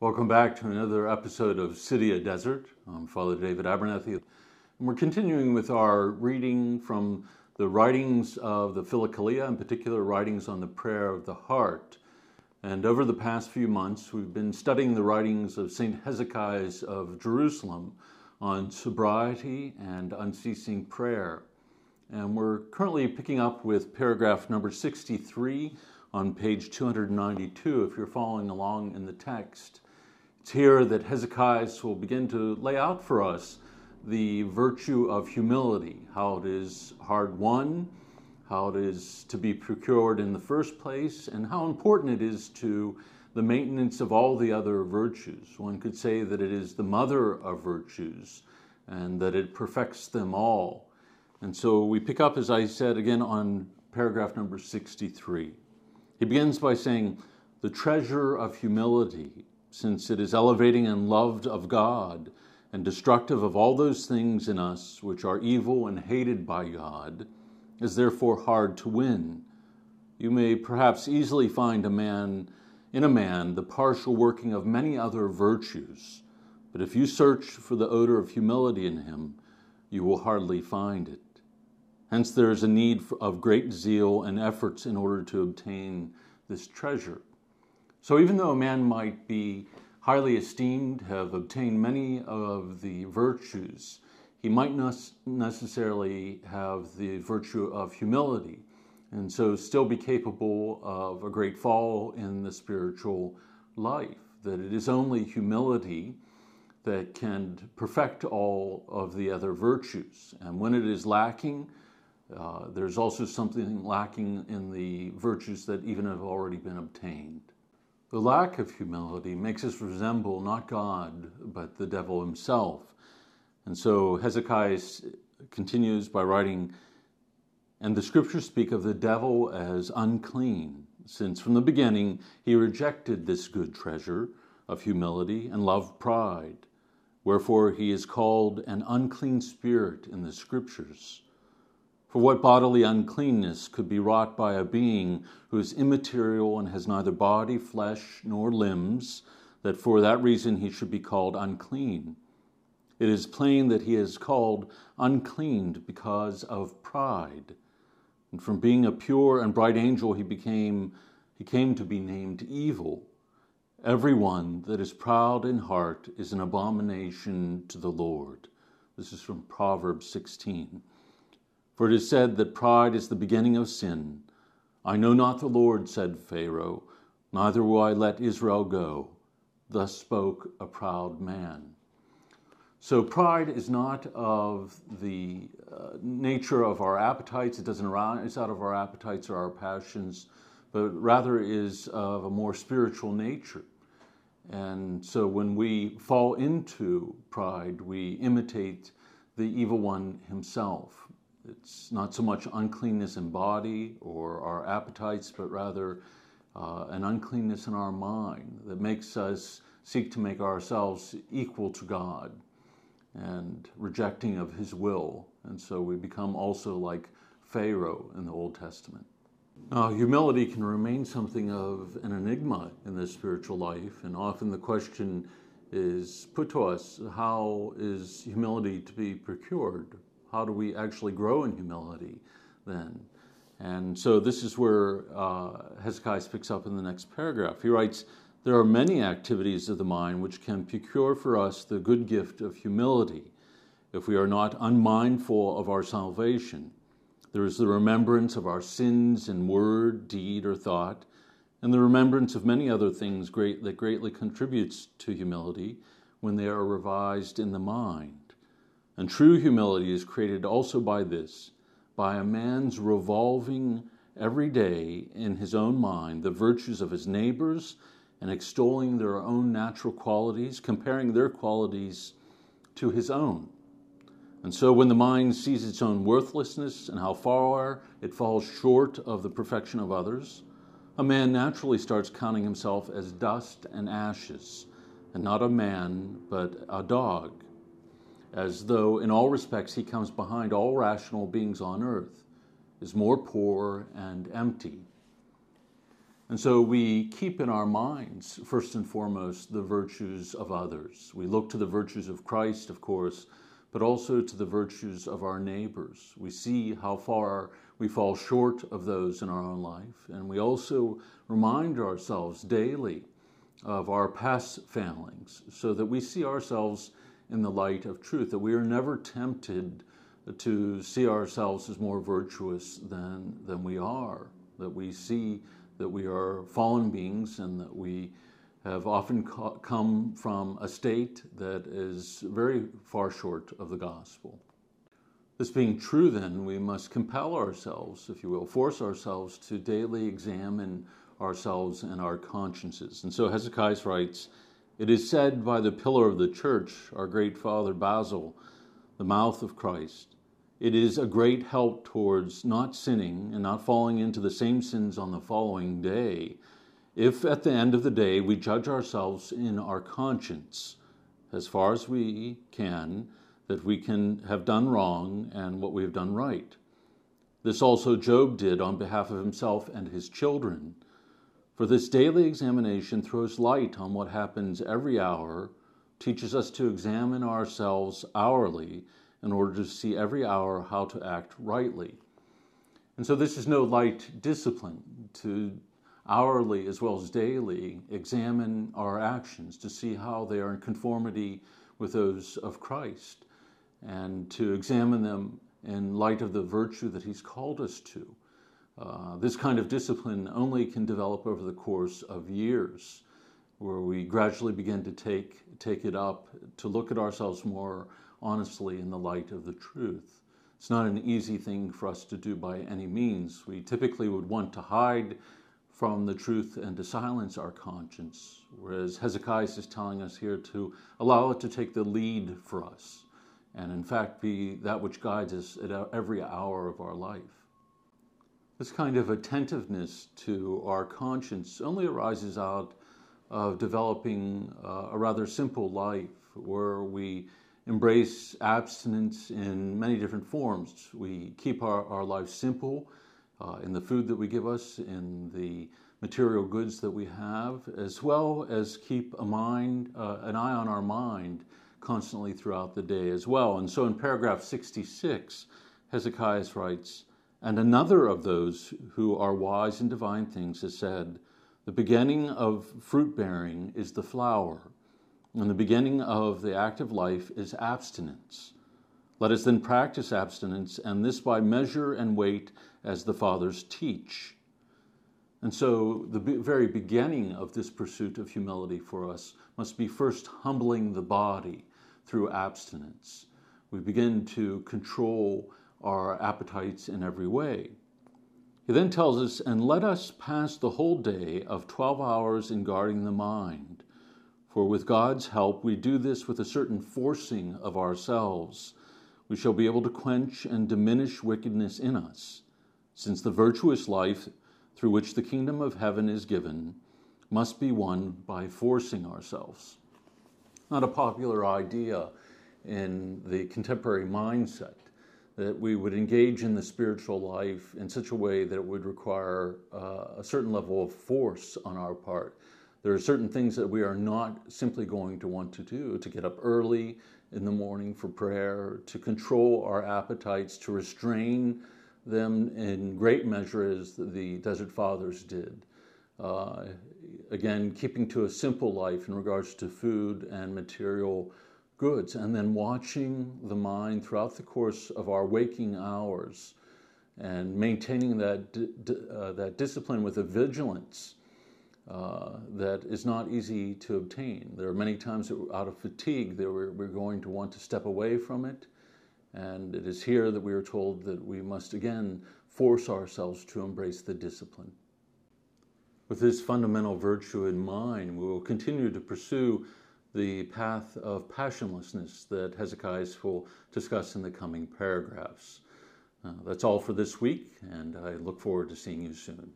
Welcome back to another episode of City of Desert. I'm Father David Abernethy, and we're continuing with our reading from the writings of the Philokalia, in particular, writings on the prayer of the heart. And over the past few months, we've been studying the writings of St. Hesychius of Jerusalem on sobriety and unceasing prayer. And we're currently picking up with paragraph number 63 on page 292 if you're following along in the text. It's here that Hesychius will begin to lay out for us the virtue of humility, how it is hard won, how it is to be procured in the first place, and how important it is to the maintenance of all the other virtues. One could say that it is the mother of virtues and that it perfects them all. And so we pick up, as I said, again on paragraph number 63. He begins by saying, The treasure of humility since it is elevating and loved of God and destructive of all those things in us which are evil and hated by God, is therefore hard to win. You may perhaps easily find a man in a man the partial working of many other virtues, but if you search for the odor of humility in him, you will hardly find it. Hence, there is a need of great zeal and efforts in order to obtain this treasure. So even though a man might be highly esteemed, have obtained many of the virtues, he might not necessarily have the virtue of humility, and so still be capable of a great fall in the spiritual life. That it is only humility that can perfect all of the other virtues. And when it is lacking, uh, there's also something lacking in the virtues that even have already been obtained. The lack of humility makes us resemble not God, but the devil himself. And so Hesychius continues by writing, And the scriptures speak of the devil as unclean, since from the beginning he rejected this good treasure of humility and loved pride. Wherefore he is called an unclean spirit in the scriptures. For what bodily uncleanness could be wrought by a being who is immaterial and has neither body, flesh, nor limbs, that for that reason he should be called unclean? It is plain that he is called unclean because of pride. And from being a pure and bright angel, he became he came to be named evil. Every one that is proud in heart is an abomination to the Lord. This is from Proverbs 16. For it is said that pride is the beginning of sin. I know not the Lord, said Pharaoh, neither will I let Israel go. Thus spoke a proud man. So, pride is not of the uh, nature of our appetites, it doesn't arise out of our appetites or our passions, but rather is of a more spiritual nature. And so, when we fall into pride, we imitate the evil one himself. It's not so much uncleanness in body or our appetites, but rather uh, an uncleanness in our mind that makes us seek to make ourselves equal to God and rejecting of His will. And so we become also like Pharaoh in the Old Testament. Now, humility can remain something of an enigma in the spiritual life, and often the question is put to us how is humility to be procured? How do we actually grow in humility then? And so this is where uh, Hesychius picks up in the next paragraph. He writes, There are many activities of the mind which can procure for us the good gift of humility if we are not unmindful of our salvation. There is the remembrance of our sins in word, deed, or thought, and the remembrance of many other things great, that greatly contributes to humility when they are revised in the mind. And true humility is created also by this by a man's revolving every day in his own mind the virtues of his neighbors and extolling their own natural qualities, comparing their qualities to his own. And so, when the mind sees its own worthlessness and how far it falls short of the perfection of others, a man naturally starts counting himself as dust and ashes, and not a man, but a dog as though in all respects he comes behind all rational beings on earth, is more poor and empty. And so we keep in our minds, first and foremost, the virtues of others. We look to the virtues of Christ, of course, but also to the virtues of our neighbors. We see how far we fall short of those in our own life, and we also remind ourselves daily of our past failings so that we see ourselves in the light of truth, that we are never tempted to see ourselves as more virtuous than, than we are, that we see that we are fallen beings and that we have often come from a state that is very far short of the gospel. This being true, then, we must compel ourselves, if you will, force ourselves to daily examine ourselves and our consciences. And so Hesychius writes, It is said by the pillar of the church, our great father Basil, the mouth of Christ, it is a great help towards not sinning and not falling into the same sins on the following day. If at the end of the day we judge ourselves in our conscience, as far as we can, that we can have done wrong and what we have done right. This also Job did on behalf of himself and his children. For this daily examination throws light on what happens every hour, teaches us to examine ourselves hourly in order to see every hour how to act rightly. And so this is no light discipline to hourly as well as daily examine our actions to see how they are in conformity with those of Christ and to examine them in light of the virtue that He's called us to. Uh, this kind of discipline only can develop over the course of years, where we gradually begin to take, take it up, to look at ourselves more honestly in the light of the truth. It's not an easy thing for us to do by any means. We typically would want to hide from the truth and to silence our conscience, whereas Hesychius is telling us here to allow it to take the lead for us and, in fact, be that which guides us at every hour of our life. This kind of attentiveness to our conscience only arises out of developing uh, a rather simple life where we embrace abstinence in many different forms. We keep our, our lives simple uh, in the food that we give us, in the material goods that we have, as well as keep a mind, uh, an eye on our mind constantly throughout the day as well. And so in paragraph 66, Hesychius writes, And another of those who are wise in divine things has said, The beginning of fruit bearing is the flower and the beginning of the active life is abstinence. Let us then practice abstinence, and this by measure and weight as the fathers teach. And so, the very beginning of this pursuit of humility for us must be first humbling the body through abstinence. We begin to control our appetites in every way. He then tells us, and let us pass the whole day of 12 hours in guarding the mind for with God's help, we do this with a certain forcing of ourselves. We shall be able to quench and diminish wickedness in us, since the virtuous life through which the kingdom of heaven is given must be won by forcing ourselves. Not a popular idea in the contemporary mindset that we would engage in the spiritual life in such a way that it would require uh, a certain level of force on our part there are certain things that we are not simply going to want to do to get up early in the morning for prayer, to control our appetites, to restrain them in great measure as the Desert Fathers did. Uh, again, keeping to a simple life in regards to food and material goods, and then watching the mind throughout the course of our waking hours and maintaining that, uh, that discipline with a vigilance uh, that is not easy to obtain. There are many times that out of fatigue that we're, we're going to want to step away from it. And it is here that we are told that we must again force ourselves to embrace the discipline. With this fundamental virtue in mind, we will continue to pursue the path of passionlessness that Hesychius will discuss in the coming paragraphs. Uh, that's all for this week, and I look forward to seeing you soon.